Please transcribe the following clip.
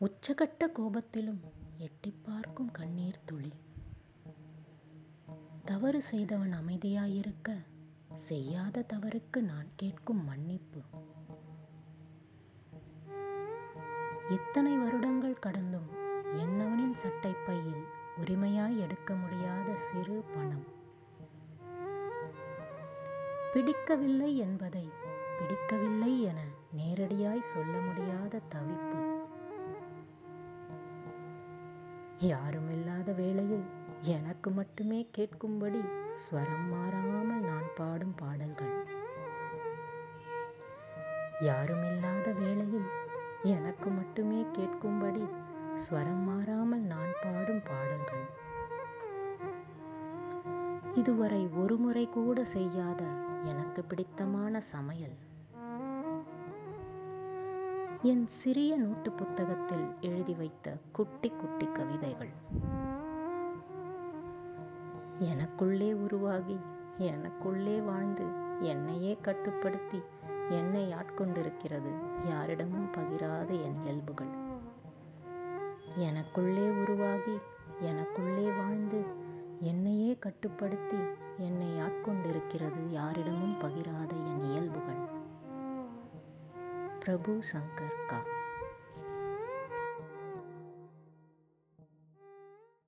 உச்சகட்ட கோபத்திலும் எட்டிப்பார்க்கும் பார்க்கும் கண்ணீர் துளி. தவறு செய்தவன் அமைதியாயிருக்க செய்யாத தவறுக்கு நான் கேட்கும் மன்னிப்பு. இத்தனை வருடங்கள் கடந்தும் என்னவனின் சட்டைப் பையில் உரிமையாய் எடுக்க முடியாத சிறு பணம். பிடிக்கவில்லை என்பதை பிடிக்கவில்லை என நேரடியாய் சொல்ல முடியாத தவிப்பு. யாருமில்லாத வேளையில் எனக்கு மட்டுமே கேட்கும்படி ஸ்வரம் மாறாமல் நான் பாடும் பாடல்கள். யாருமில்லாத வேளையில் எனக்கு மட்டுமே கேட்கும்படி ஸ்வரம் மாறாமல் நான் பாடும் பாடல்கள். இதுவரை ஒருமுறை கூட செய்யாத எனக்கு பிடித்தமான சமையல். என் சிறிய நோட்டுப் புத்தகத்தில் எழுதி வைத்த குட்டிக் குட்டிக் கவிதைகள். எனக்குள்ளே உருவாகி எனக்குள்ளே வாழ்ந்து என்னையே கட்டுப்படுத்தி என்னை ஆட்கொண்டிருக்கிறது யாரிடமும் பகிராத என் இயல்புகள். எனக்குள்ளே உருவாகி எனக்குள்ளே வாழ்ந்து என்னையே கட்டுப்படுத்தி என்னை ஆட்கொண்டிருக்கிறது யாரிடமும் பகிராத என் இயல்புகள். प्रभु शंकर का।